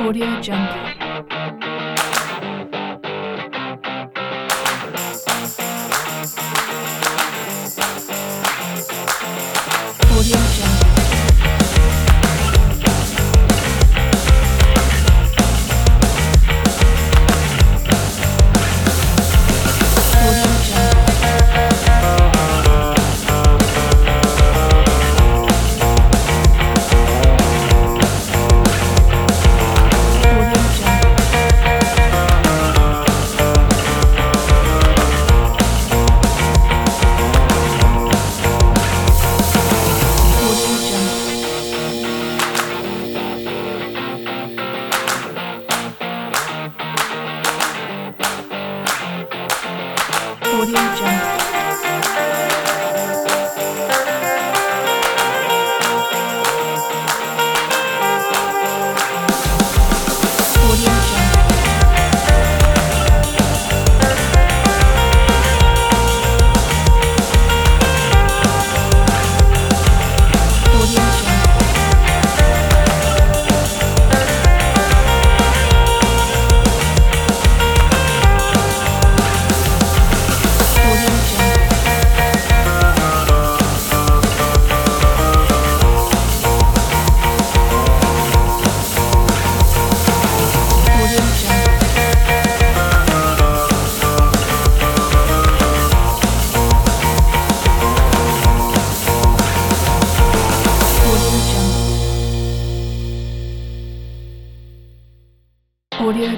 Audio Jungle.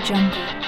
Jungle.